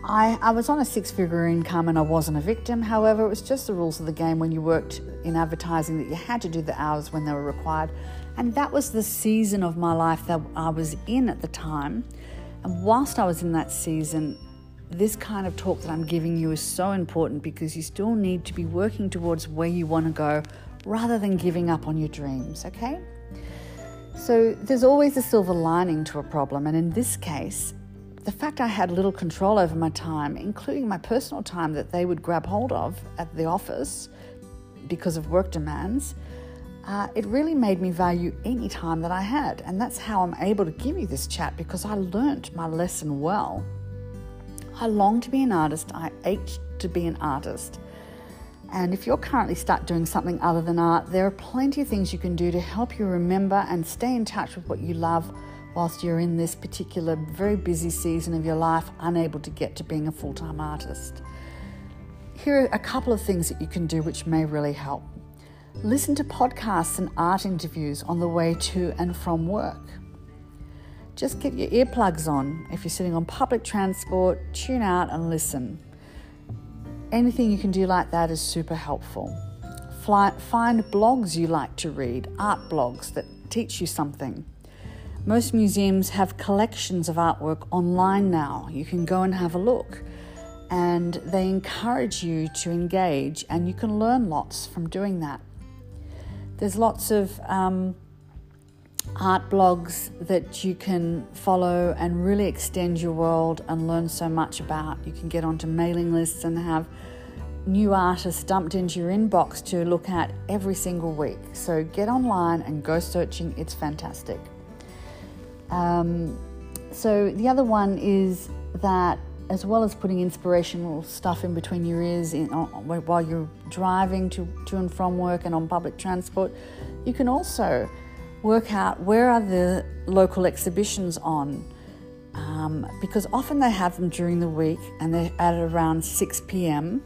I, I was on a six figure income and I wasn't a victim. However, it was just the rules of the game when you worked in advertising that you had to do the hours when they were required. And that was the season of my life that I was in at the time. And whilst I was in that season, this kind of talk that I'm giving you is so important because you still need to be working towards where you want to go rather than giving up on your dreams, okay? So there's always a silver lining to a problem, and in this case, the fact I had little control over my time, including my personal time that they would grab hold of at the office because of work demands, uh, it really made me value any time that I had. And that's how I'm able to give you this chat because I learnt my lesson well. I long to be an artist, I ached to be an artist. And if you're currently stuck doing something other than art, there are plenty of things you can do to help you remember and stay in touch with what you love whilst you're in this particular very busy season of your life, unable to get to being a full time artist. Here are a couple of things that you can do which may really help. Listen to podcasts and art interviews on the way to and from work. Just get your earplugs on. If you're sitting on public transport, tune out and listen. Anything you can do like that is super helpful. Fly, find blogs you like to read, art blogs that teach you something. Most museums have collections of artwork online now. You can go and have a look. And they encourage you to engage, and you can learn lots from doing that. There's lots of um, art blogs that you can follow and really extend your world and learn so much about. You can get onto mailing lists and have new artists dumped into your inbox to look at every single week. So get online and go searching, it's fantastic. Um, so the other one is that as well as putting inspirational stuff in between your ears in, while you're driving to, to and from work and on public transport, you can also work out where are the local exhibitions on. Um, because often they have them during the week and they're at around 6 p.m.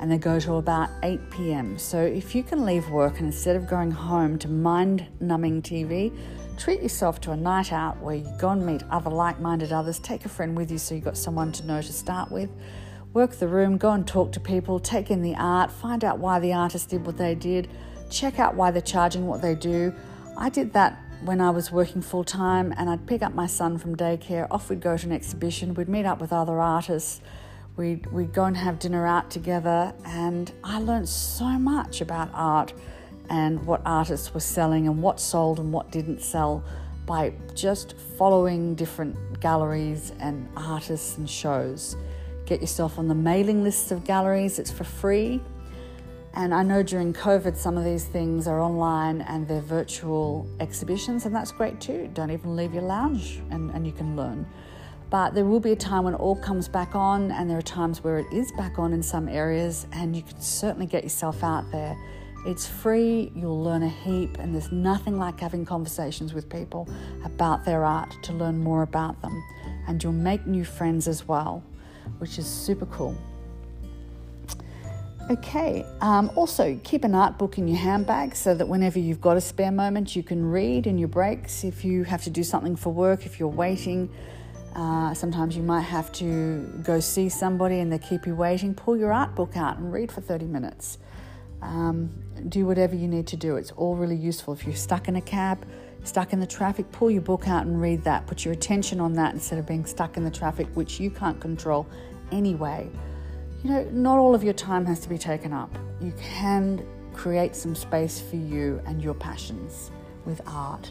and they go to about 8 p.m. So if you can leave work and instead of going home to mind numbing TV, treat yourself to a night out where you go and meet other like minded others. Take a friend with you so you've got someone to know to start with. Work the room, go and talk to people, take in the art, find out why the artist did what they did, check out why they're charging what they do. I did that when I was working full time and I'd pick up my son from daycare, off we'd go to an exhibition, we'd meet up with other artists, we'd, we'd go and have dinner out together, and I learned so much about art and what artists were selling and what sold and what didn't sell by just following different galleries and artists and shows. Get yourself on the mailing lists of galleries, it's for free. And I know during COVID, some of these things are online and they're virtual exhibitions, and that's great too. Don't even leave your lounge and, and you can learn. But there will be a time when all comes back on, and there are times where it is back on in some areas, and you can certainly get yourself out there. It's free, you'll learn a heap, and there's nothing like having conversations with people about their art to learn more about them. And you'll make new friends as well, which is super cool. Okay, um, also keep an art book in your handbag so that whenever you've got a spare moment, you can read in your breaks. If you have to do something for work, if you're waiting, uh, sometimes you might have to go see somebody and they keep you waiting. Pull your art book out and read for 30 minutes. Um, do whatever you need to do. It's all really useful. If you're stuck in a cab, stuck in the traffic, pull your book out and read that. Put your attention on that instead of being stuck in the traffic, which you can't control anyway you know, not all of your time has to be taken up. You can create some space for you and your passions with art.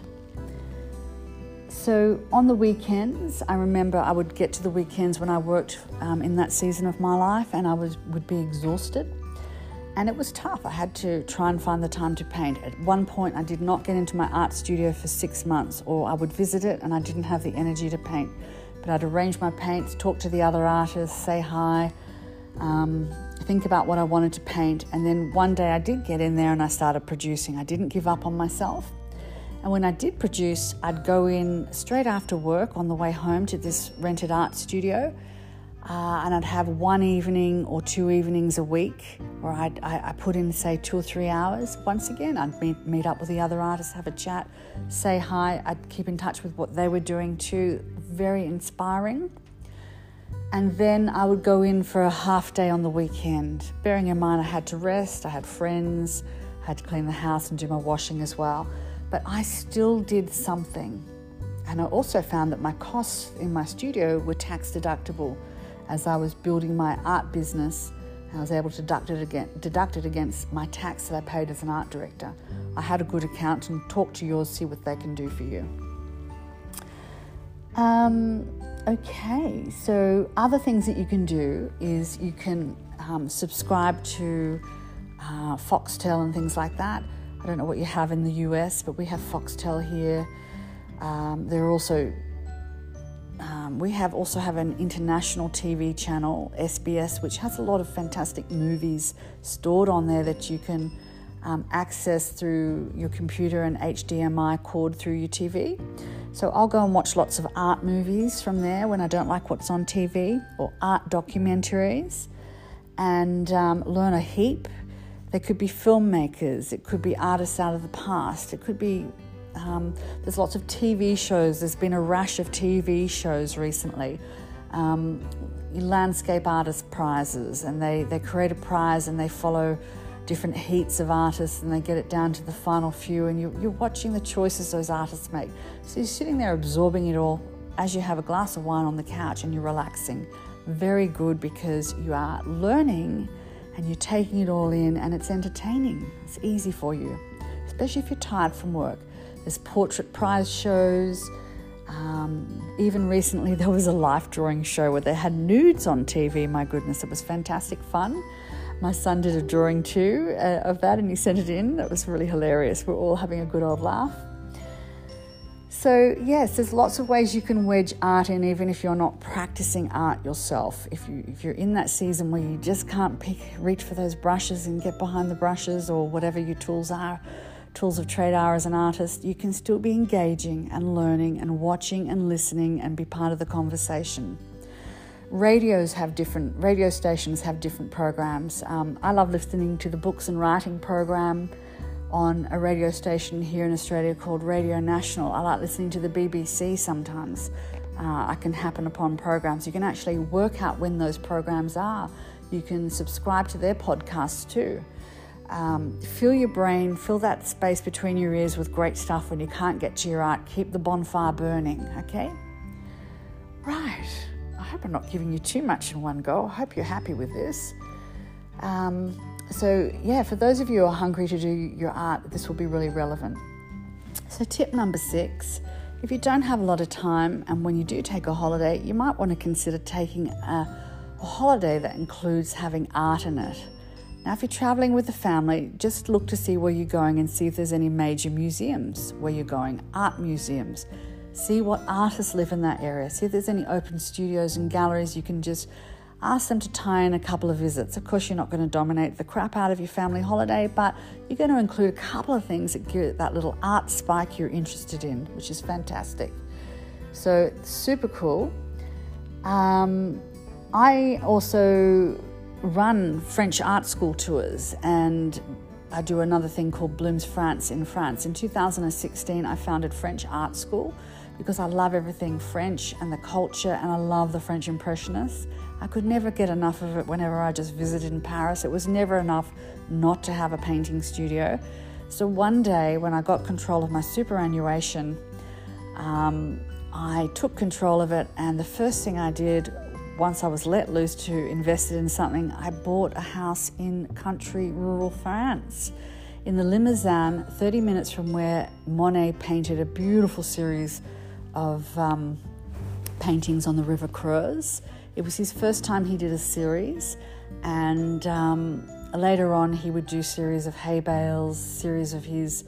So on the weekends, I remember I would get to the weekends when I worked um, in that season of my life, and I was would be exhausted, and it was tough. I had to try and find the time to paint. At one point, I did not get into my art studio for six months, or I would visit it and I didn't have the energy to paint. But I'd arrange my paints, talk to the other artists, say hi, um, think about what I wanted to paint. And then one day I did get in there and I started producing. I didn't give up on myself. And when I did produce, I'd go in straight after work on the way home to this rented art studio. Uh, and I'd have one evening or two evenings a week where I'd, I, I put in, say, two or three hours. Once again, I'd meet, meet up with the other artists, have a chat, say hi. I'd keep in touch with what they were doing too. Very inspiring. And then I would go in for a half day on the weekend. Bearing in mind, I had to rest, I had friends, I had to clean the house and do my washing as well. But I still did something. And I also found that my costs in my studio were tax deductible as I was building my art business. I was able to deduct it, again, deduct it against my tax that I paid as an art director. I had a good accountant. Talk to yours, see what they can do for you. Um, Okay, so other things that you can do is you can um, subscribe to uh, Foxtel and things like that. Don't know what you have in the US, but we have Foxtel here. Um, there are also um, we have also have an international TV channel, SBS, which has a lot of fantastic movies stored on there that you can um, access through your computer and HDMI cord through your TV. So I'll go and watch lots of art movies from there when I don't like what's on TV or art documentaries and um, learn a heap. They could be filmmakers, it could be artists out of the past, it could be um, there's lots of TV shows. There's been a rash of TV shows recently. Um, landscape artist prizes, and they, they create a prize and they follow different heats of artists and they get it down to the final few and you're, you're watching the choices those artists make. So you're sitting there absorbing it all as you have a glass of wine on the couch and you're relaxing. Very good because you are learning and you're taking it all in and it's entertaining. It's easy for you, especially if you're tired from work. There's portrait prize shows. Um, even recently, there was a life drawing show where they had nudes on TV. My goodness, it was fantastic fun. My son did a drawing too uh, of that and he sent it in. That was really hilarious. We're all having a good old laugh. So, yes, there's lots of ways you can wedge art in, even if you're not practicing art yourself. If, you, if you're in that season where you just can't pick, reach for those brushes and get behind the brushes or whatever your tools are, tools of trade are as an artist, you can still be engaging and learning and watching and listening and be part of the conversation radios have different radio stations have different programs. Um, I love listening to the books and writing program on a radio station here in Australia called Radio National. I like listening to the BBC sometimes. Uh, I can happen upon programs. You can actually work out when those programs are. You can subscribe to their podcasts too. Um, fill your brain, fill that space between your ears with great stuff when you can't get to your art. Keep the bonfire burning, okay? Right. I hope I'm not giving you too much in one go. I hope you're happy with this. Um, so, yeah, for those of you who are hungry to do your art, this will be really relevant. So, tip number six if you don't have a lot of time and when you do take a holiday, you might want to consider taking a, a holiday that includes having art in it. Now, if you're traveling with the family, just look to see where you're going and see if there's any major museums where you're going, art museums. See what artists live in that area. See if there's any open studios and galleries you can just Ask them to tie in a couple of visits. Of course, you're not going to dominate the crap out of your family holiday, but you're going to include a couple of things that give it that little art spike you're interested in, which is fantastic. So, super cool. Um, I also run French art school tours and I do another thing called Blooms France in France. In 2016, I founded French Art School because I love everything French and the culture, and I love the French Impressionists. I could never get enough of it whenever I just visited in Paris. It was never enough not to have a painting studio. So one day, when I got control of my superannuation, um, I took control of it, and the first thing I did once I was let loose to invest in something, I bought a house in country rural France in the Limousin, 30 minutes from where Monet painted a beautiful series of um, paintings on the River Creuse. It was his first time he did a series, and um, later on he would do series of hay bales, series of his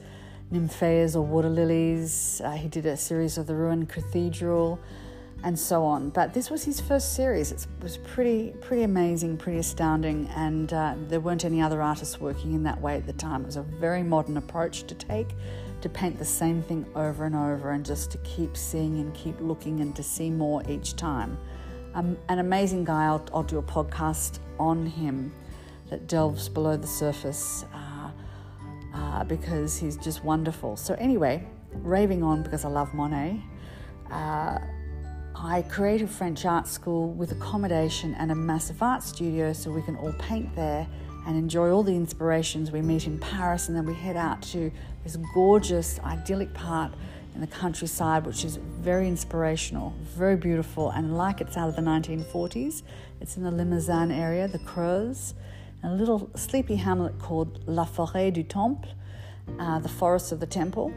nymphaeas or water lilies. Uh, he did a series of the ruined cathedral, and so on. But this was his first series. It was pretty, pretty amazing, pretty astounding, and uh, there weren't any other artists working in that way at the time. It was a very modern approach to take to paint the same thing over and over, and just to keep seeing and keep looking and to see more each time um, an amazing guy. I'll, I'll, do a podcast on him that delves below the surface uh, uh, because he's just wonderful. So, anyway, raving on because I love Monet. Uh, I created French art school with accommodation and a massive art studio so we can all paint there and enjoy all the inspirations. We meet in Paris and then we head out to this gorgeous, idyllic part in the countryside, which is very inspirational, very beautiful, and like it's out of the 1940s. It's in the Limousin area, the Creuse, a little sleepy hamlet called La Forêt du Temple, uh, the Forest of the Temple.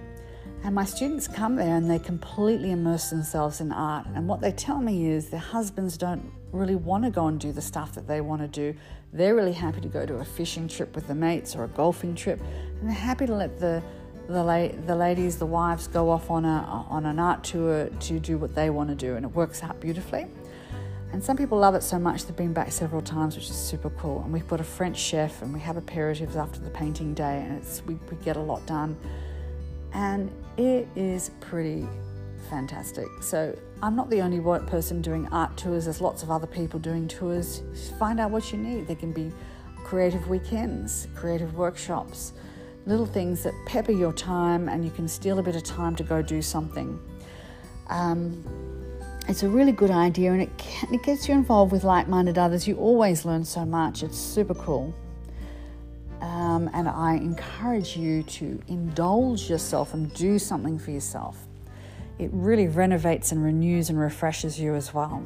And my students come there and they completely immerse themselves in art. And what they tell me is their husbands don't really want to go and do the stuff that they want to do. They're really happy to go to a fishing trip with the mates or a golfing trip, and they're happy to let the the, la- the ladies, the wives, go off on, a, on an art tour to do what they want to do, and it works out beautifully. And some people love it so much they've been back several times, which is super cool. And we've got a French chef, and we have aperitifs after the painting day, and it's we, we get a lot done. And it is pretty fantastic. So I'm not the only person doing art tours. There's lots of other people doing tours. Find out what you need. There can be creative weekends, creative workshops little things that pepper your time and you can steal a bit of time to go do something. Um, it's a really good idea and it, can, it gets you involved with like minded others. You always learn so much, it's super cool. Um, and I encourage you to indulge yourself and do something for yourself. It really renovates and renews and refreshes you as well.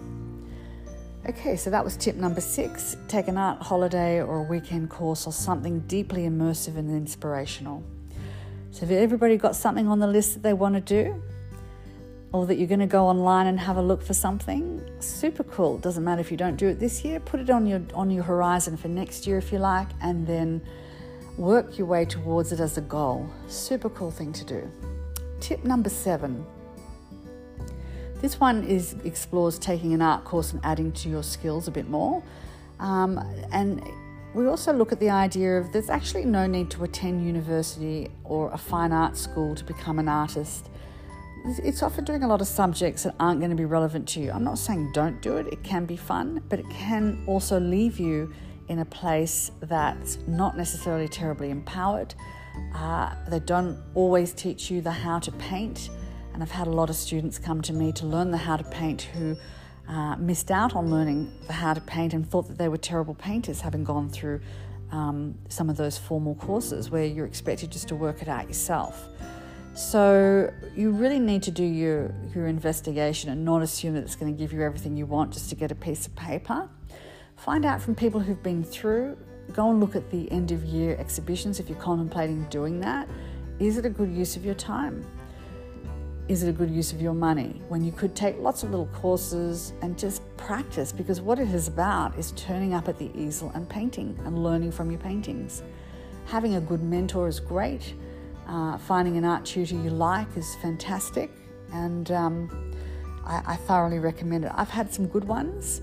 Okay, so that was tip number six take an art holiday or a weekend course or something deeply immersive and inspirational. So, have everybody got something on the list that they want to do? Or that you're going to go online and have a look for something? Super cool. Doesn't matter if you don't do it this year, put it on your, on your horizon for next year if you like, and then work your way towards it as a goal. Super cool thing to do. Tip number seven this one is explores taking an art course and adding to your skills a bit more. Um, and we also look at the idea of there's actually no need to attend university or a fine arts school to become an artist. It's often doing a lot of subjects that aren't going to be relevant to you. I'm not saying don't do it, it can be fun, but it can also leave you in a place that's not necessarily terribly empowered. Uh, they don't always teach you the how to paint. And I've had a lot of students come to me to learn the how to paint who uh, missed out on learning the how to paint and thought that they were terrible painters, having gone through um, some of those formal courses where you're expected just to work it out yourself. So you really need to do your, your investigation and not assume that it's going to give you everything you want just to get a piece of paper. Find out from people who've been through. Go and look at the end of year exhibitions if you're contemplating doing that. Is it a good use of your time? Is it a good use of your money? When you could take lots of little courses and just practice because what it is about is turning up at the easel and painting and learning from your paintings. Having a good mentor is great uh, finding an art tutor you like is fantastic, and um, I, I, thoroughly recommend it. I've had some good ones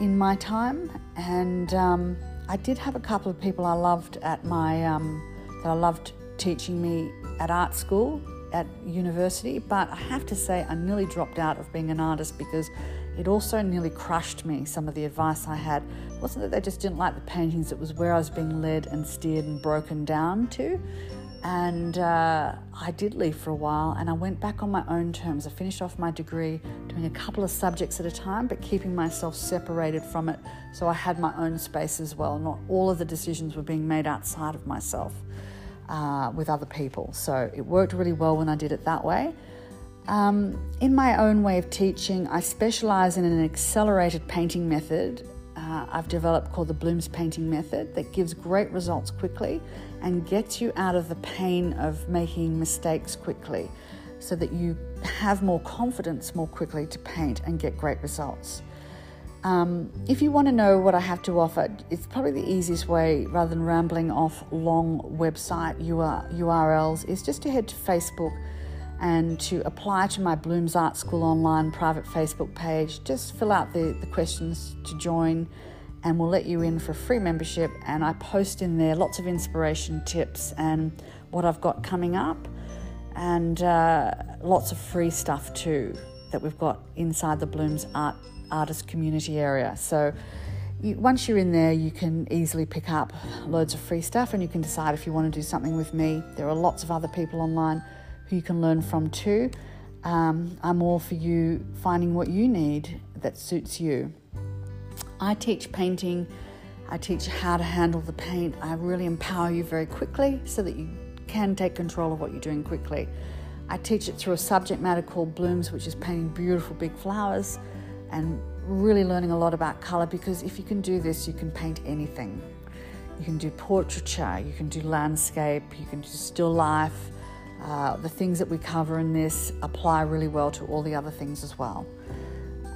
in my time, and um, I did have a couple of people I loved at my um, that I loved teaching me at art school at university, but I have to say I nearly dropped out of being an artist because it also nearly crushed me. Some of the advice I had it wasn't that they just didn't like the paintings; it was where I was being led and steered and broken down to. And uh, I did leave for a while and I went back on my own terms. I finished off my degree doing a couple of subjects at a time, but keeping myself separated from it so I had my own space as well. Not all of the decisions were being made outside of myself uh, with other people. So it worked really well when I did it that way. Um, in my own way of teaching, I specialize in an accelerated painting method uh, I've developed called the Blooms Painting Method that gives great results quickly and gets you out of the pain of making mistakes quickly so that you have more confidence more quickly to paint and get great results. Um, if you want to know what I have to offer, it's probably the easiest way, rather than rambling off long website URLs, is just to head to Facebook and to apply to my Blooms Art School online private Facebook page. Just fill out the, the questions to join, and we'll let you in for free membership. And I post in there lots of inspiration tips and what I've got coming up, and uh, lots of free stuff too that we've got inside the Blooms Art Artist Community area. So you, once you're in there, you can easily pick up loads of free stuff, and you can decide if you want to do something with me. There are lots of other people online who you can learn from too. Um, I'm all for you finding what you need that suits you. I teach painting, I teach how to handle the paint. I really empower you very quickly so that you can take control of what you're doing quickly. I teach it through a subject matter called Blooms, which is painting beautiful big flowers and really learning a lot about colour because if you can do this, you can paint anything. You can do portraiture, you can do landscape, you can do still life, uh, the things that we cover in this apply really well to all the other things as well.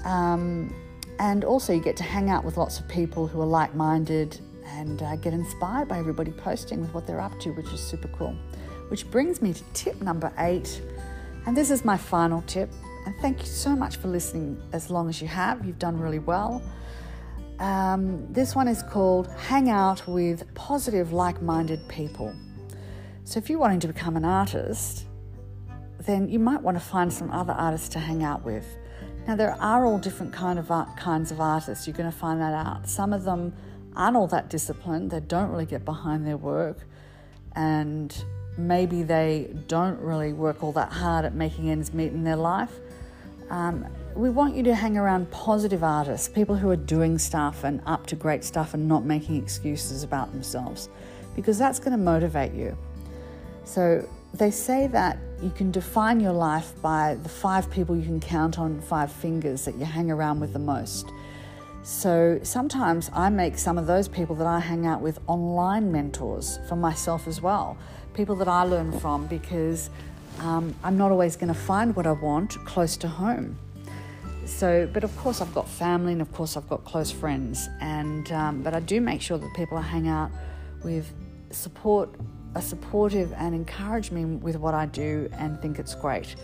Um, and also, you get to hang out with lots of people who are like minded and uh, get inspired by everybody posting with what they're up to, which is super cool. Which brings me to tip number eight. And this is my final tip. And thank you so much for listening as long as you have. You've done really well. Um, this one is called Hang Out with Positive, Like Minded People. So if you're wanting to become an artist, then you might want to find some other artists to hang out with. Now there are all different kind of art, kinds of artists. You're going to find that out. Some of them aren't all that disciplined. They don't really get behind their work, and maybe they don't really work all that hard at making ends meet in their life. Um, we want you to hang around positive artists, people who are doing stuff and up to great stuff and not making excuses about themselves, because that's going to motivate you. So they say that you can define your life by the five people you can count on five fingers that you hang around with the most. So sometimes I make some of those people that I hang out with online mentors for myself as well, people that I learn from because um, I'm not always going to find what I want close to home. So, but of course, I've got family and of course, I've got close friends, and um, but I do make sure that people I hang out with support are supportive and encourage me with what I do and think it's great.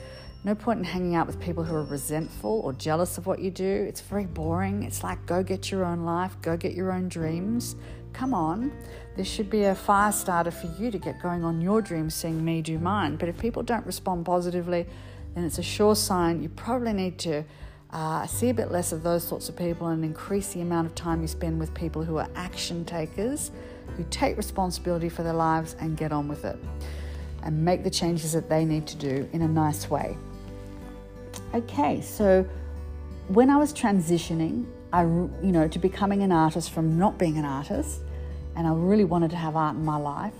No point in hanging out with people who are resentful or jealous of what you do. It's very boring. It's like, go get your own life, go get your own dreams. Come on. this should be a fire starter for you to get going on your dreams, seeing me do mine. But if people don't respond positively, then it's a sure sign you probably need to uh, see a bit less of those sorts of people and increase the amount of time you spend with people who are action takers who take responsibility for their lives and get on with it and make the changes that they need to do in a nice way. Okay, so when I was transitioning, I you know, to becoming an artist from not being an artist, and I really wanted to have art in my life.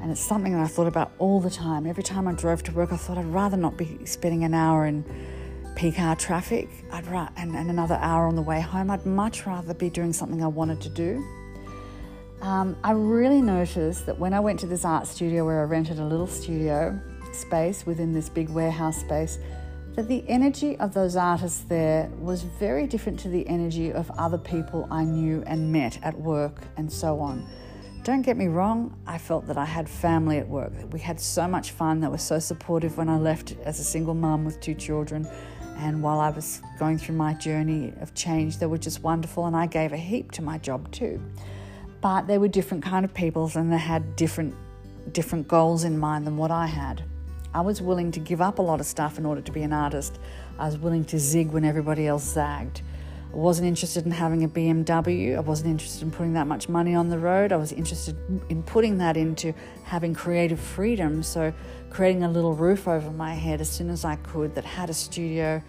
And it's something that I thought about all the time. Every time I drove to work, I thought I'd rather not be spending an hour in peak hour traffic I'd ra- and, and another hour on the way home. I'd much rather be doing something I wanted to do. Um, I really noticed that when I went to this art studio where I rented a little studio space within this big warehouse space, that the energy of those artists there was very different to the energy of other people I knew and met at work and so on. Don't get me wrong, I felt that I had family at work. We had so much fun, they were so supportive when I left as a single mum with two children. And while I was going through my journey of change, they were just wonderful, and I gave a heap to my job too. But they were different kind of peoples, and they had different different goals in mind than what I had. I was willing to give up a lot of stuff in order to be an artist. I was willing to zig when everybody else zagged. I wasn't interested in having a BMW. I wasn't interested in putting that much money on the road. I was interested in putting that into having creative freedom. So, creating a little roof over my head as soon as I could that had a studio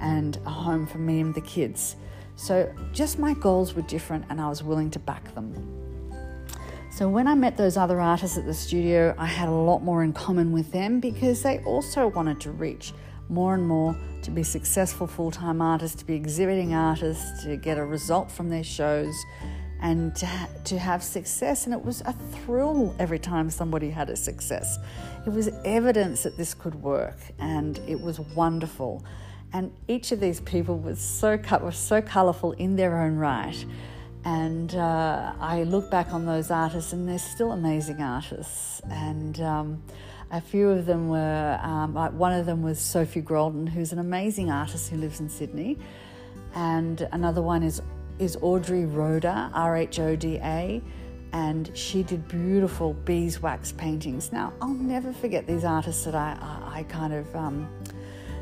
and a home for me and the kids. So, just my goals were different and I was willing to back them. So when I met those other artists at the studio, I had a lot more in common with them because they also wanted to reach more and more to be successful full time artists, to be exhibiting artists, to get a result from their shows, and to, ha- to have success. And it was a thrill every time somebody had a success. It was evidence that this could work, and it was wonderful. And each of these people was so, was so colourful in their own right. And uh, I look back on those artists, and they're still amazing artists. And um, a few of them were, um, like one of them was Sophie Grolden, who's an amazing artist who lives in Sydney. And another one is, is Audrey Rhoda, R H O D A, and she did beautiful beeswax paintings. Now, I'll never forget these artists that I, I, I kind of um,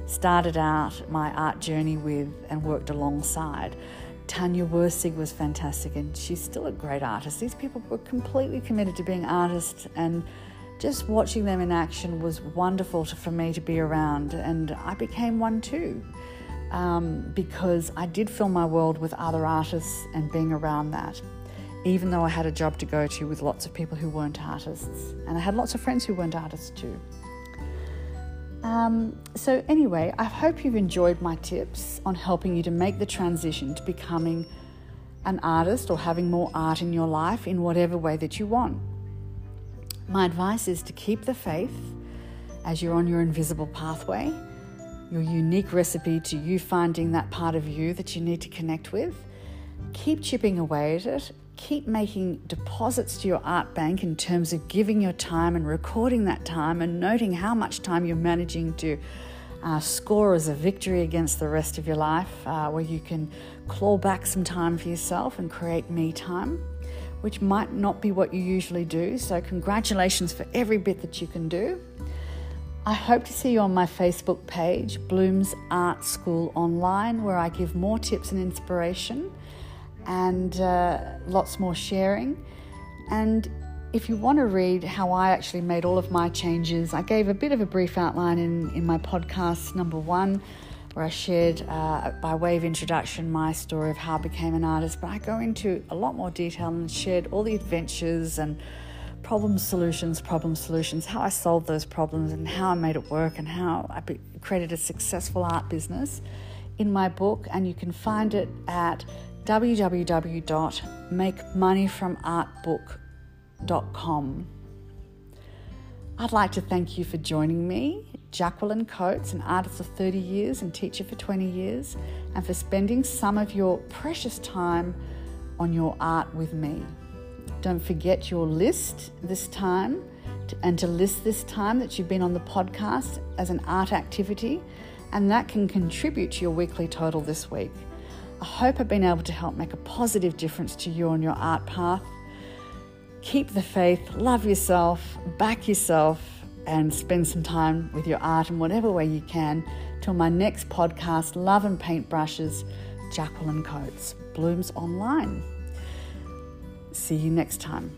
started out my art journey with and worked alongside. Tanya Wursig was fantastic, and she's still a great artist. These people were completely committed to being artists, and just watching them in action was wonderful to, for me to be around, and I became one too. Um, because I did fill my world with other artists and being around that, even though I had a job to go to with lots of people who weren't artists. And I had lots of friends who weren't artists too. Um, so, anyway, I hope you've enjoyed my tips on helping you to make the transition to becoming an artist or having more art in your life in whatever way that you want. My advice is to keep the faith as you're on your invisible pathway, your unique recipe to you finding that part of you that you need to connect with. Keep chipping away at it keep making deposits to your art bank in terms of giving your time and recording that time and noting how much time you're managing to uh, score as a victory against the rest of your life, uh, where you can claw back some time for yourself and create me time, which might not be what you usually do. So, congratulations for every bit that you can do. I hope to see you on my Facebook page, Bloom's Art School Online, where I give more tips and inspiration and uh, lots more sharing. And if you want to read how I actually made all of my changes, I gave a bit of a brief outline in, in my podcast number one, where I shared, uh, by way of introduction, my story of how I became an artist. But I go into a lot more detail and shared all the adventures and problem solutions, problem solutions, how I solved those problems and how I made it work and how I created a successful art business in my book. And you can find it at www.makemoneyfromartbook.com. I'd like to thank you for joining me, Jacqueline Coates, an artist of 30 years and teacher for 20 years, and for spending some of your precious time on your art with me. Don't forget your list this time and to list this time that you've been on the podcast as an art activity, and that can contribute to your weekly total this week. I hope I've been able to help make a positive difference to you on your art path. Keep the faith, love yourself, back yourself, and spend some time with your art in whatever way you can. Till my next podcast, Love and Paintbrushes, Jacqueline Coates, Blooms Online. See you next time.